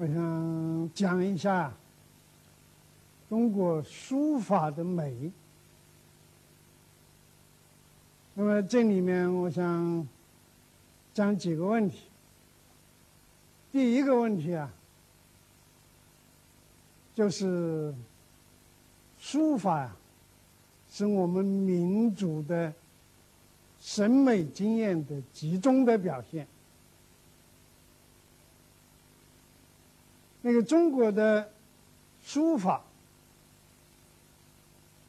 我想讲一下中国书法的美。那么这里面我想讲几个问题。第一个问题啊，就是书法呀，是我们民族的审美经验的集中的表现。那个中国的书法，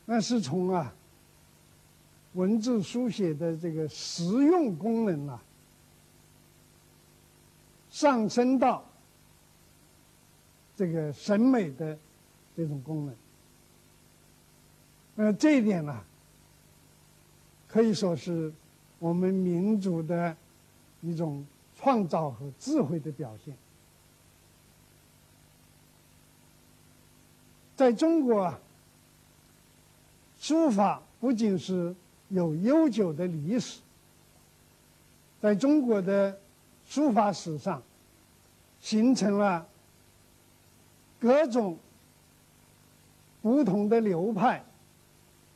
那是从啊文字书写的这个实用功能啊，上升到这个审美的这种功能。那这一点呢，可以说是我们民族的一种创造和智慧的表现。在中国，书法不仅是有悠久的历史，在中国的书法史上，形成了各种不同的流派、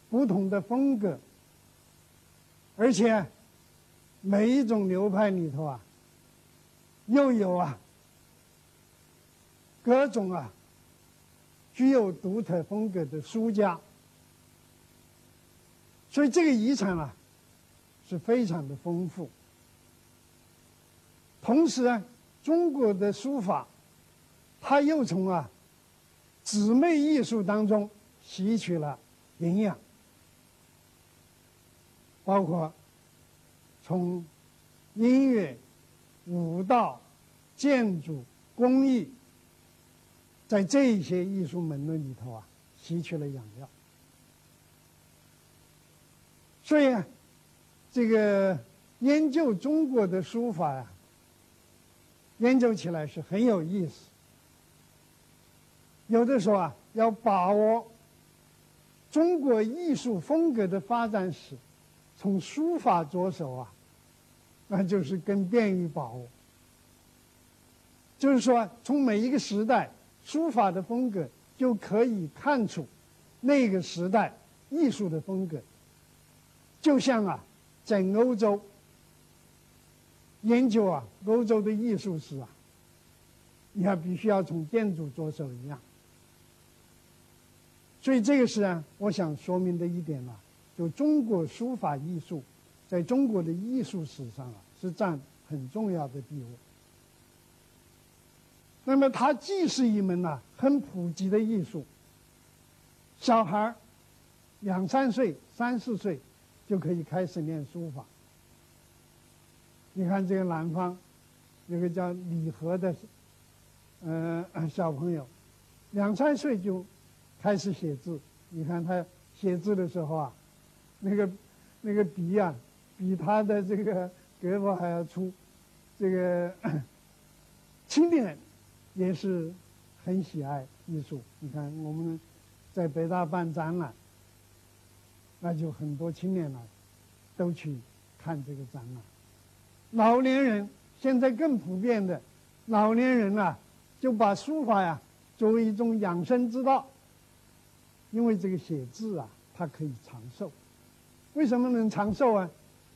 不同的风格，而且每一种流派里头啊，又有啊各种啊。具有独特风格的书家，所以这个遗产啊是非常的丰富。同时啊，中国的书法，它又从啊姊妹艺术当中吸取了营养，包括从音乐、舞蹈、建筑、工艺。在这一些艺术门类里头啊，吸取了养料，所以啊，这个研究中国的书法呀，研究起来是很有意思。有的时候啊，要把握中国艺术风格的发展史，从书法着手啊，那就是更便于把握。就是说，从每一个时代。书法的风格就可以看出那个时代艺术的风格，就像啊，在欧洲研究啊欧洲的艺术史啊，你看必须要从建筑着手一样。所以这个是啊，我想说明的一点啊，就中国书法艺术在中国的艺术史上啊，是占很重要的地位。那么，它既是一门呐很普及的艺术，小孩两三岁、三四岁就可以开始练书法。你看这个南方有个叫李和的，呃，小朋友，两三岁就开始写字。你看他写字的时候啊，那个那个笔啊，比他的这个胳膊还要粗，这个轻点。也是很喜爱艺术。你看，我们在北大办展览，那就很多青年呢都去看这个展览。老年人现在更普遍的，老年人啊就把书法呀作为一种养生之道，因为这个写字啊，它可以长寿。为什么能长寿啊？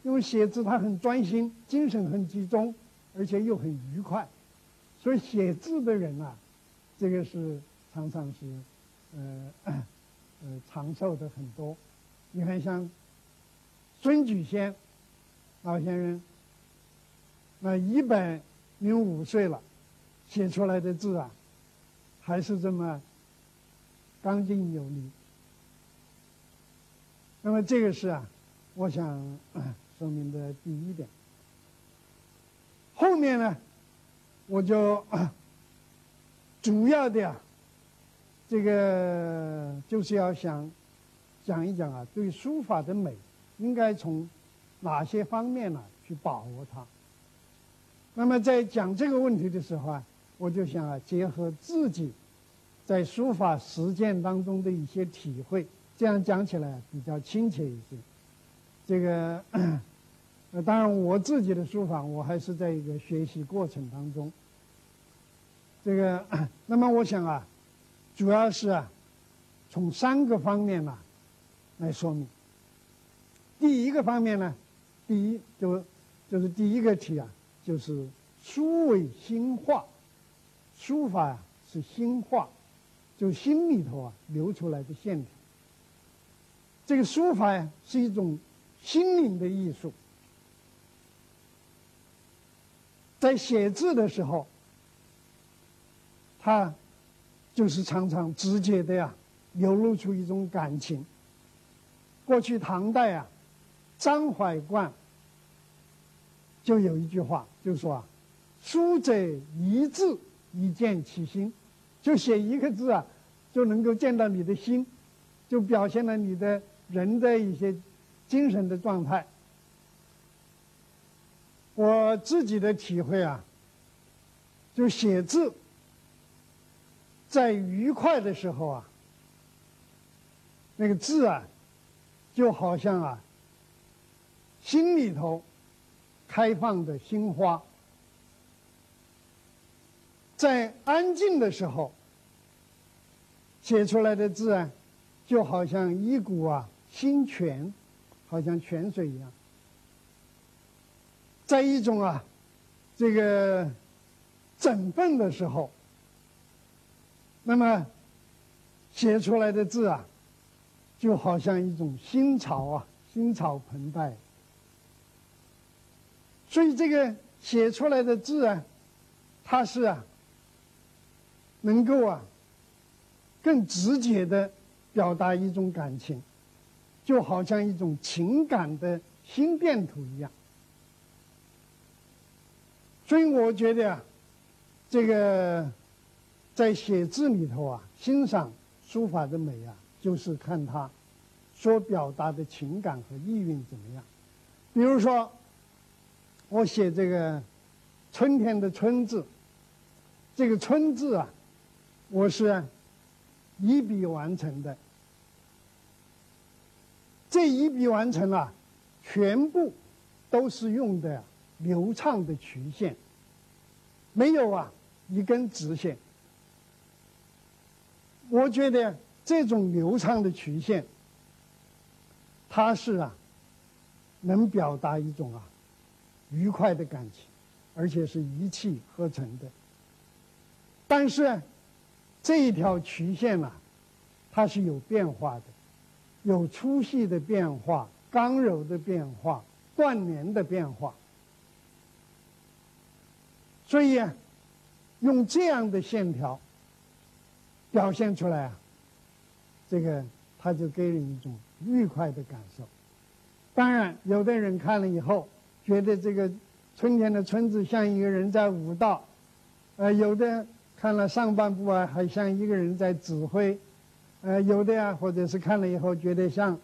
因为写字它很专心，精神很集中，而且又很愉快。所以写字的人啊，这个是常常是，呃，呃，长寿的很多。你看，像孙举先老先生，那一百零五岁了，写出来的字啊，还是这么刚劲有力。那么这个是啊，我想说明的第一点。后面呢？我就主要的呀，这个就是要想讲一讲啊，对书法的美，应该从哪些方面呢去把握它。那么在讲这个问题的时候啊，我就想啊，结合自己在书法实践当中的一些体会，这样讲起来比较亲切一些。这个呃，当然我自己的书法，我还是在一个学习过程当中。这个，那么我想啊，主要是啊，从三个方面呢来说明。第一个方面呢，第一就就是第一个题啊，就是书为心画，书法呀是心画，就心里头啊流出来的线条。这个书法呀是一种心灵的艺术。在写字的时候，他就是常常直接的呀，流露出一种感情。过去唐代啊，张怀灌就有一句话，就说啊：“书者一字以见其心，就写一个字啊，就能够见到你的心，就表现了你的人的一些精神的状态。”我自己的体会啊，就写字，在愉快的时候啊，那个字啊，就好像啊，心里头开放的心花；在安静的时候，写出来的字啊，就好像一股啊心泉，好像泉水一样。在一种啊，这个整顿的时候，那么写出来的字啊，就好像一种新潮啊，新潮澎湃。所以这个写出来的字啊，它是啊，能够啊，更直接的表达一种感情，就好像一种情感的心电图一样。所以我觉得啊，这个在写字里头啊，欣赏书法的美啊，就是看它所表达的情感和意蕴怎么样。比如说，我写这个春天的“春”字，这个“春”字啊，我是一笔完成的。这一笔完成啊，全部都是用的。流畅的曲线，没有啊一根直线。我觉得这种流畅的曲线，它是啊，能表达一种啊愉快的感情，而且是一气呵成的。但是这一条曲线啊，它是有变化的，有粗细的变化、刚柔的变化、断连的变化。所以啊，用这样的线条表现出来啊，这个他就给人一种愉快的感受。当然，有的人看了以后觉得这个春天的“春”字像一个人在舞蹈，呃，有的看了上半部啊，还像一个人在指挥，呃，有的呀，或者是看了以后觉得像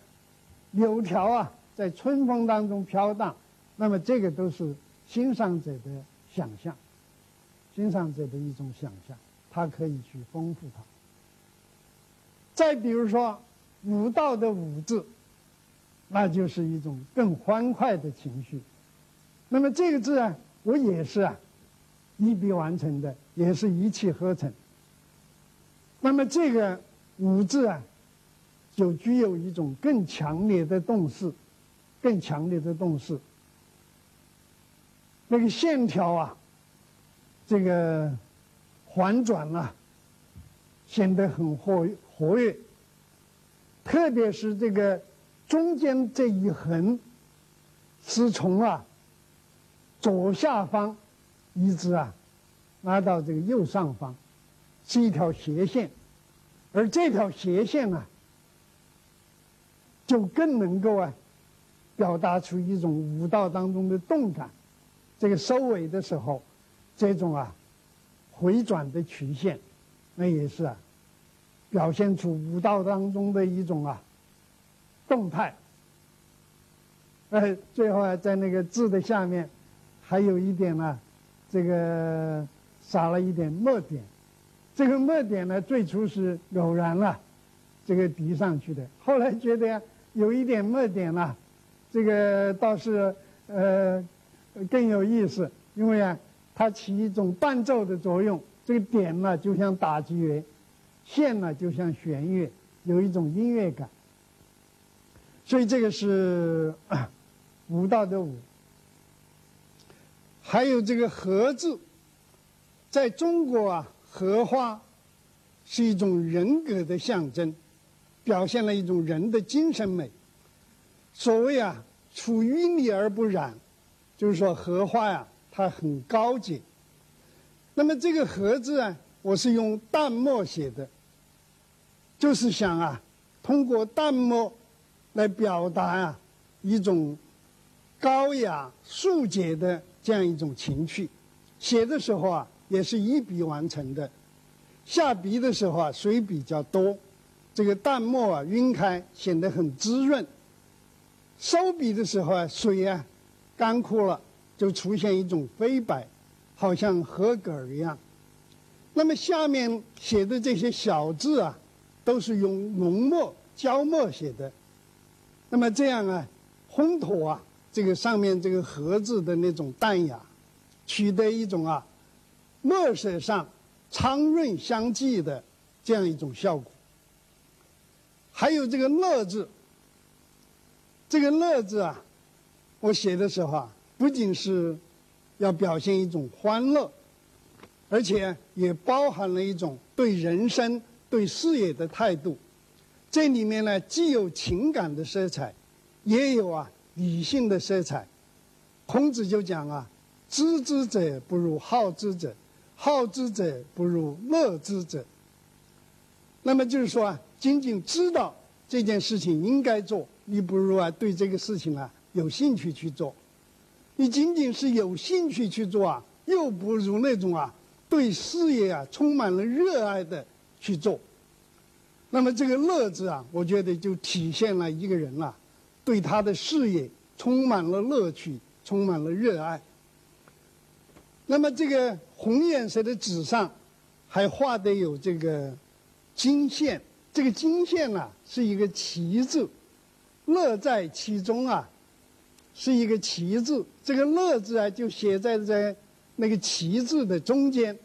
柳条啊在春风当中飘荡。那么，这个都是欣赏者的想象。欣赏者的一种想象，他可以去丰富它。再比如说“武道”的“武”字，那就是一种更欢快的情绪。那么这个字啊，我也是啊，一笔完成的，也是一气呵成。那么这个“舞”字啊，就具有一种更强烈的动势，更强烈的动势。那个线条啊。这个环转啊，显得很活活跃。特别是这个中间这一横，是从啊左下方一直啊拉到这个右上方，是一条斜线，而这条斜线呢，就更能够啊表达出一种武道当中的动感。这个收尾的时候。这种啊，回转的曲线，那也是啊，表现出武道当中的一种啊动态。哎，最后啊，在那个字的下面，还有一点呢，这个撒了一点墨点。这个墨点呢，最初是偶然了，这个滴上去的。后来觉得呀，有一点墨点了，这个倒是呃更有意思，因为啊，它起一种伴奏的作用。这个点呢，就像打击乐；线呢，就像弦乐，有一种音乐感。所以这个是舞蹈的舞。还有这个“荷”字，在中国啊，荷花是一种人格的象征，表现了一种人的精神美。所谓啊，“出淤泥而不染”，就是说荷花呀，它很高洁。那么这个“荷”字啊，我是用淡墨写的，就是想啊，通过淡墨来表达啊一种高雅素洁的这样一种情趣。写的时候啊，也是一笔完成的。下笔的时候啊，水比较多，这个淡墨啊晕开，显得很滋润。收笔的时候啊，水啊干枯了，就出现一种飞白。好像荷梗一样，那么下面写的这些小字啊，都是用浓墨、焦墨写的。那么这样啊，烘托啊，这个上面这个“荷”字的那种淡雅，取得一种啊，墨色上苍润相济的这样一种效果。还有这个“乐”字，这个“乐”字啊，我写的时候啊，不仅是。要表现一种欢乐，而且也包含了一种对人生、对事业的态度。这里面呢，既有情感的色彩，也有啊理性的色彩。孔子就讲啊：“知之者不如好之者，好之者不如乐之者。”那么就是说啊，仅仅知道这件事情应该做，你不如啊对这个事情啊有兴趣去做。你仅仅是有兴趣去做啊，又不如那种啊对事业啊充满了热爱的去做。那么这个“乐”字啊，我觉得就体现了一个人啊对他的事业充满了乐趣，充满了热爱。那么这个红颜色的纸上还画的有这个金线，这个金线呢是一个“旗”字，乐在其中啊。是一个“旗”字，这个“乐”字啊，就写在在那个“旗”字的中间。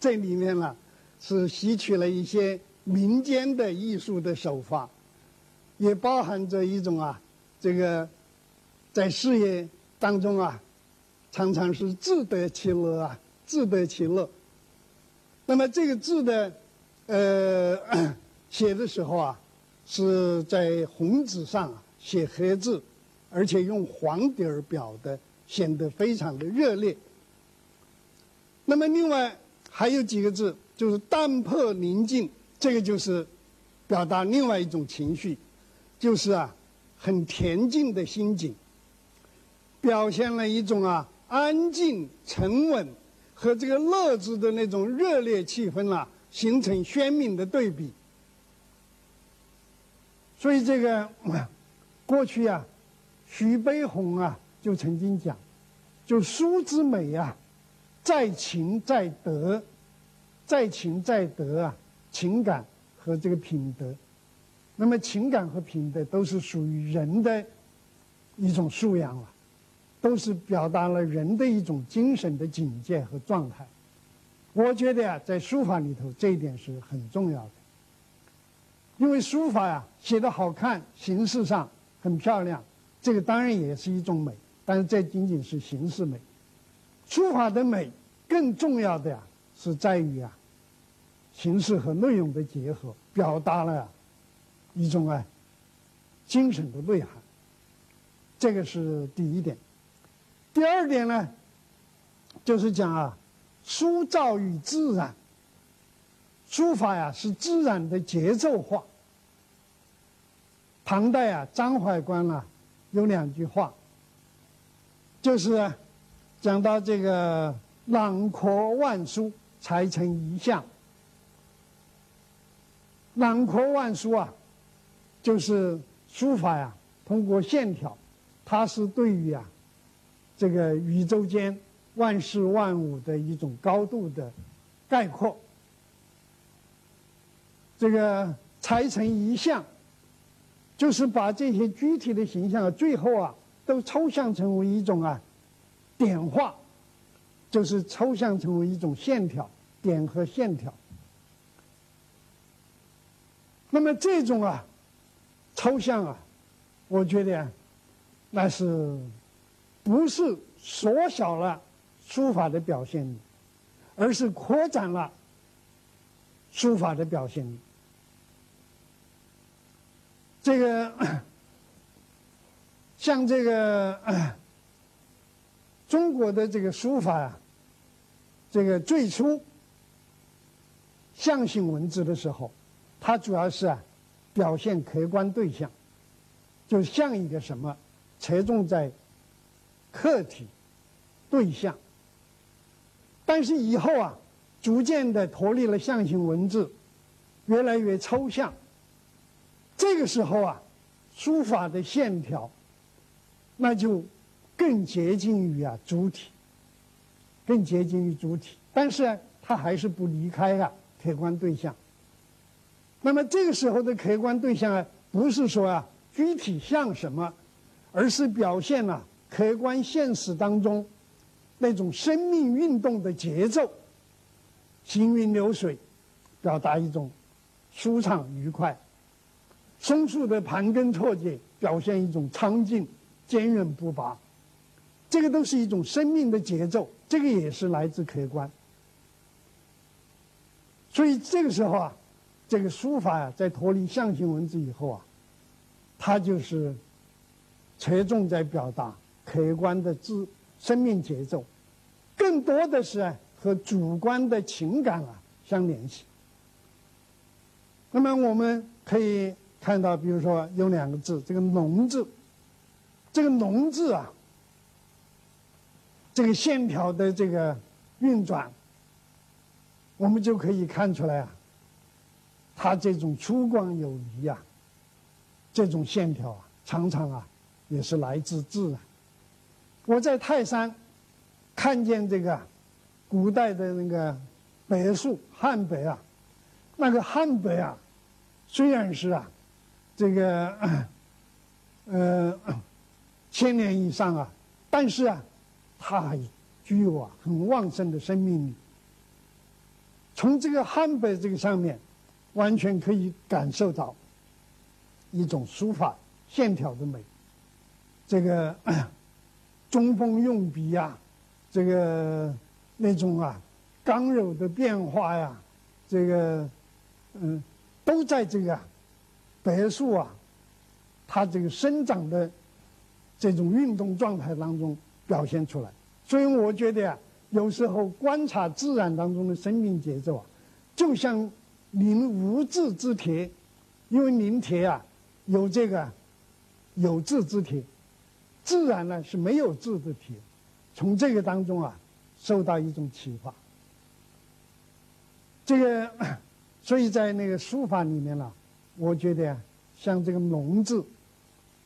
这里面呢，是吸取了一些民间的艺术的手法，也包含着一种啊，这个在事业当中啊，常常是自得其乐啊，自得其乐。那么这个字的呃 写的时候啊，是在红纸上写黑字。而且用黄底儿表的，显得非常的热烈。那么另外还有几个字，就是淡泊宁静，这个就是表达另外一种情绪，就是啊很恬静的心境，表现了一种啊安静沉稳和这个乐子的那种热烈气氛啊，形成鲜明的对比。所以这个过去啊。徐悲鸿啊，就曾经讲，就书之美啊，在情在德，在情在德啊，情感和这个品德，那么情感和品德都是属于人的一种素养了，都是表达了人的一种精神的境界和状态。我觉得呀，在书法里头，这一点是很重要的，因为书法呀，写的好看，形式上很漂亮。这个当然也是一种美，但是这仅仅是形式美。书法的美更重要的呀，是在于啊，形式和内容的结合，表达了一种啊精神的内涵。这个是第一点。第二点呢，就是讲啊，书造与自然。书法呀是自然的节奏化。唐代啊，张怀观啊。有两句话，就是讲到这个“囊括万书，才成一象”。囊括万书啊，就是书法呀，通过线条，它是对于啊这个宇宙间万事万物的一种高度的概括。这个“才成一象”。就是把这些具体的形象，最后啊都抽象成为一种啊点画，就是抽象成为一种线条点和线条。那么这种啊抽象啊，我觉得那是不是缩小了书法的表现力，而是扩展了书法的表现力。这个 像这个 中国的这个书法呀，这个最初象形文字的时候，它主要是啊表现客观对象，就像一个什么，侧重在客体对象。但是以后啊，逐渐的脱离了象形文字，越来越抽象。这个时候啊，书法的线条，那就更接近于啊主体，更接近于主体。但是它还是不离开啊客观对象。那么这个时候的客观对象啊，不是说啊具体像什么，而是表现了客观现实当中那种生命运动的节奏，行云流水，表达一种舒畅愉快。松树的盘根错节，表现一种苍劲、坚韧不拔，这个都是一种生命的节奏，这个也是来自客观。所以这个时候啊，这个书法呀，在脱离象形文字以后啊，它就是侧重在表达客观的字生命节奏，更多的是和主观的情感啊相联系。那么我们可以。看到，比如说有两个字，这个“龙”字，这个“龙”字啊，这个线条的这个运转，我们就可以看出来啊，它这种粗犷有余啊，这种线条啊，常常啊，也是来自自然。我在泰山看见这个古代的那个柏树汉柏啊，那个汉柏啊，虽然是啊。这个，呃，千年以上啊，但是啊，它还具有啊很旺盛的生命力。从这个汉碑这个上面，完全可以感受到一种书法线条的美。这个 中锋用笔呀，这个那种啊刚柔的变化呀，这个嗯，都在这个。柏树啊，它这个生长的这种运动状态当中表现出来，所以我觉得啊，有时候观察自然当中的生命节奏啊，就像临无字之帖，因为临帖啊有这个有字之帖，自然呢是没有字的帖，从这个当中啊受到一种启发。这个，所以在那个书法里面呢。我觉得啊，像这个“龙”字，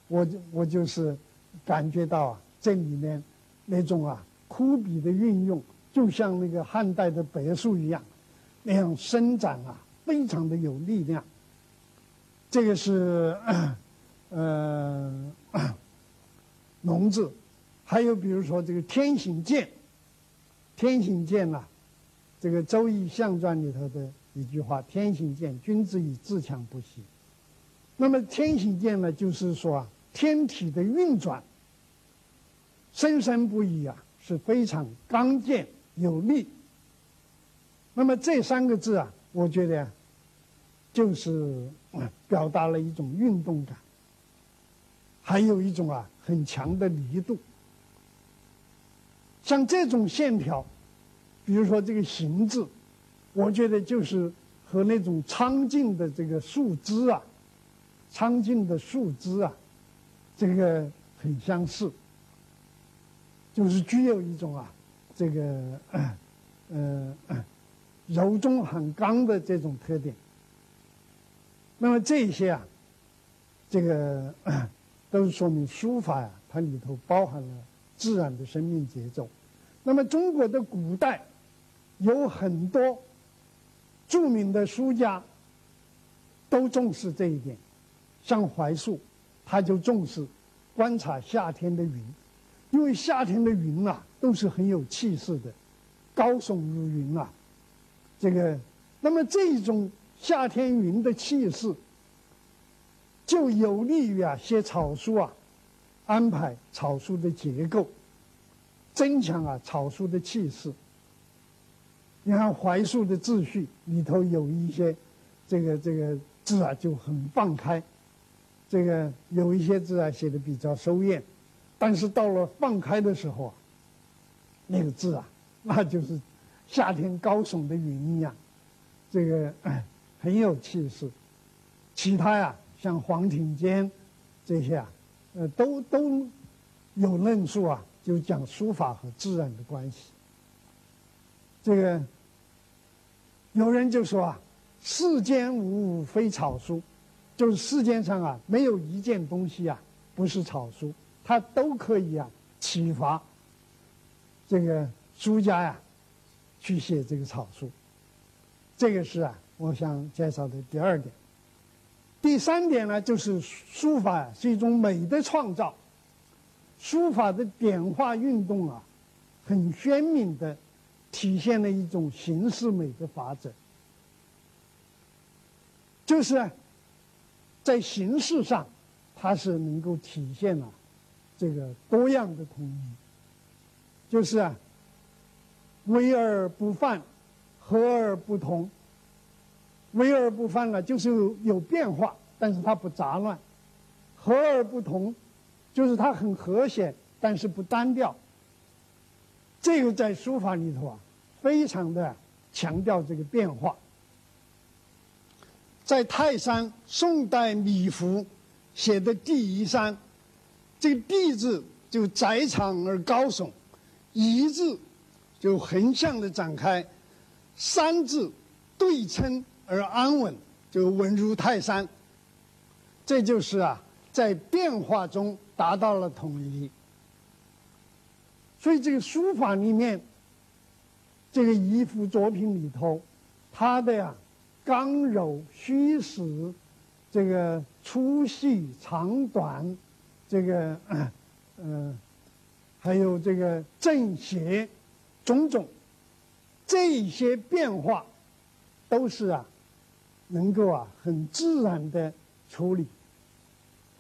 我我就是感觉到啊，这里面那种啊枯笔的运用，就像那个汉代的柏树一样，那样伸展啊，非常的有力量。这个是 呃“龙”字，还有比如说这个“天行健”，“天行健”呐，这个《周易象传》里头的。一句话：“天行健，君子以自强不息。”那么“天行健”呢，就是说啊，天体的运转生生不已啊，是非常刚健有力。那么这三个字啊，我觉得就是表达了一种运动感，还有一种啊很强的力度。像这种线条，比如说这个“行”字。我觉得就是和那种苍劲的这个树枝啊，苍劲的树枝啊，这个很相似，就是具有一种啊，这个呃柔中很刚的这种特点。那么这些啊，这个都是说明书法呀，它里头包含了自然的生命节奏。那么中国的古代有很多。著名的书家都重视这一点，像怀素，他就重视观察夏天的云，因为夏天的云啊都是很有气势的，高耸如云啊。这个，那么这种夏天云的气势，就有利于啊写草书啊，安排草书的结构，增强啊草书的气势。你看槐树的秩序里头有一些，这个这个字啊就很放开，这个有一些字啊写的比较收敛，但是到了放开的时候啊，那个字啊，那就是夏天高耸的云一样，这个很有气势。其他呀，像黄庭坚这些啊，呃，都都有论述啊，就讲书法和自然的关系。这个。有人就说啊，世间无物非草书，就是世间上啊没有一件东西啊不是草书，它都可以啊启发这个书家呀去写这个草书。这个是啊我想介绍的第二点。第三点呢，就是书法是一种美的创造，书法的点画运动啊，很鲜明的。体现了一种形式美的法则，就是在形式上，它是能够体现了这个多样的统一，就是啊，微而不泛，和而不同。微而不泛呢，就是有变化，但是它不杂乱；和而不同，就是它很和谐，但是不单调。这个在书法里头啊。非常的强调这个变化，在泰山，宋代米芾写的“第一山”，这个“地”字就窄长而高耸，“一”字就横向的展开，“山”字对称而安稳，就稳如泰山。这就是啊，在变化中达到了统一。所以这个书法里面。这个一幅作品里头，它的呀刚柔虚实，这个粗细长短，这个嗯，还有这个正邪，种种这些变化，都是啊能够啊很自然的处理，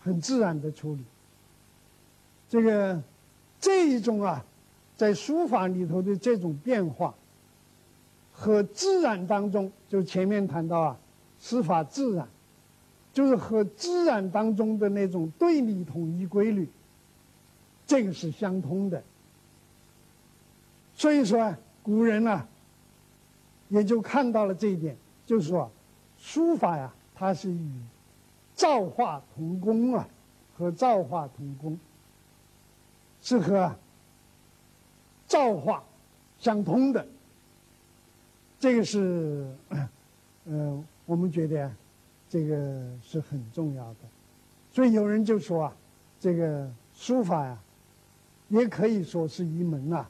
很自然的处理。这个这一种啊，在书法里头的这种变化。和自然当中，就前面谈到啊，师法自然，就是和自然当中的那种对立统一规律，这个是相通的。所以说啊，古人呢，也就看到了这一点，就是说，书法呀，它是与造化同工啊，和造化同工，是和造化相通的。这个是，呃，我们觉得这个是很重要的，所以有人就说啊，这个书法呀，也可以说是一门啊，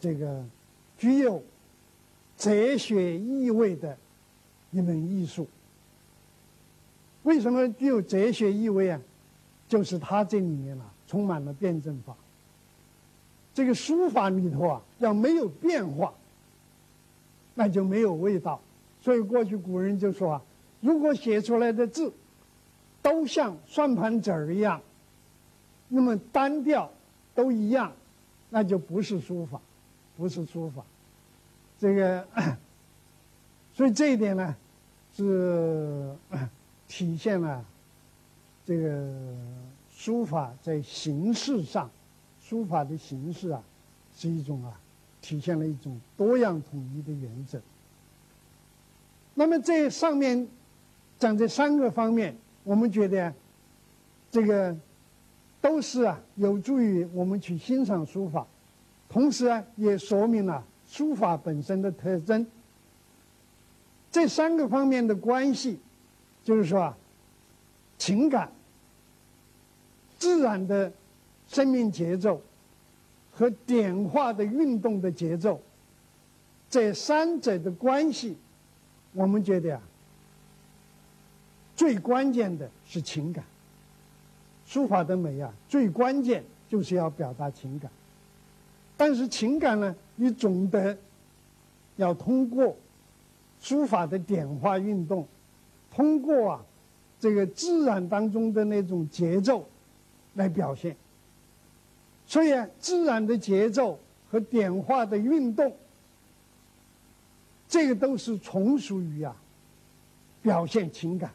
这个具有哲学意味的一门艺术。为什么具有哲学意味啊？就是它这里面啊，充满了辩证法。这个书法里头啊，要没有变化。那就没有味道，所以过去古人就说啊，如果写出来的字都像算盘子儿一样，那么单调都一样，那就不是书法，不是书法。这个，所以这一点呢，是体现了这个书法在形式上，书法的形式啊，是一种啊。体现了一种多样统一的原则。那么这上面讲这三个方面，我们觉得这个都是啊有助于我们去欣赏书法，同时啊也说明了书法本身的特征。这三个方面的关系，就是说啊，情感、自然的生命节奏。和点画的运动的节奏，这三者的关系，我们觉得啊，最关键的是情感。书法的美啊，最关键就是要表达情感。但是情感呢，你总得要通过书法的点画运动，通过啊这个自然当中的那种节奏来表现。所以啊，自然的节奏和点画的运动，这个都是从属于啊表现情感。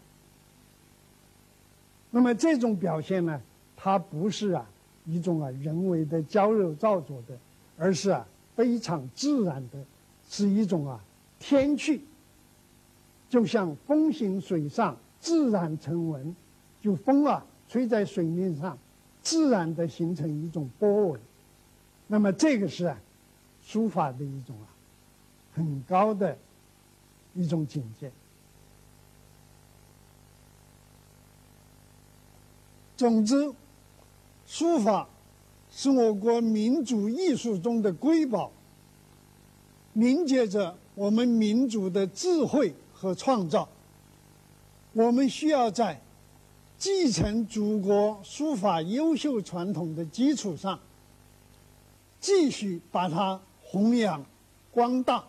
那么这种表现呢，它不是啊一种啊人为的矫揉造作的，而是啊非常自然的，是一种啊天气，就像风行水上，自然成文，就风啊吹在水面上。自然的形成一种波纹，那么这个是啊，书法的一种啊，很高的一种境界。总之，书法是我国民族艺术中的瑰宝，凝结着我们民族的智慧和创造。我们需要在。继承祖国书法优秀传统的基础上，继续把它弘扬光大。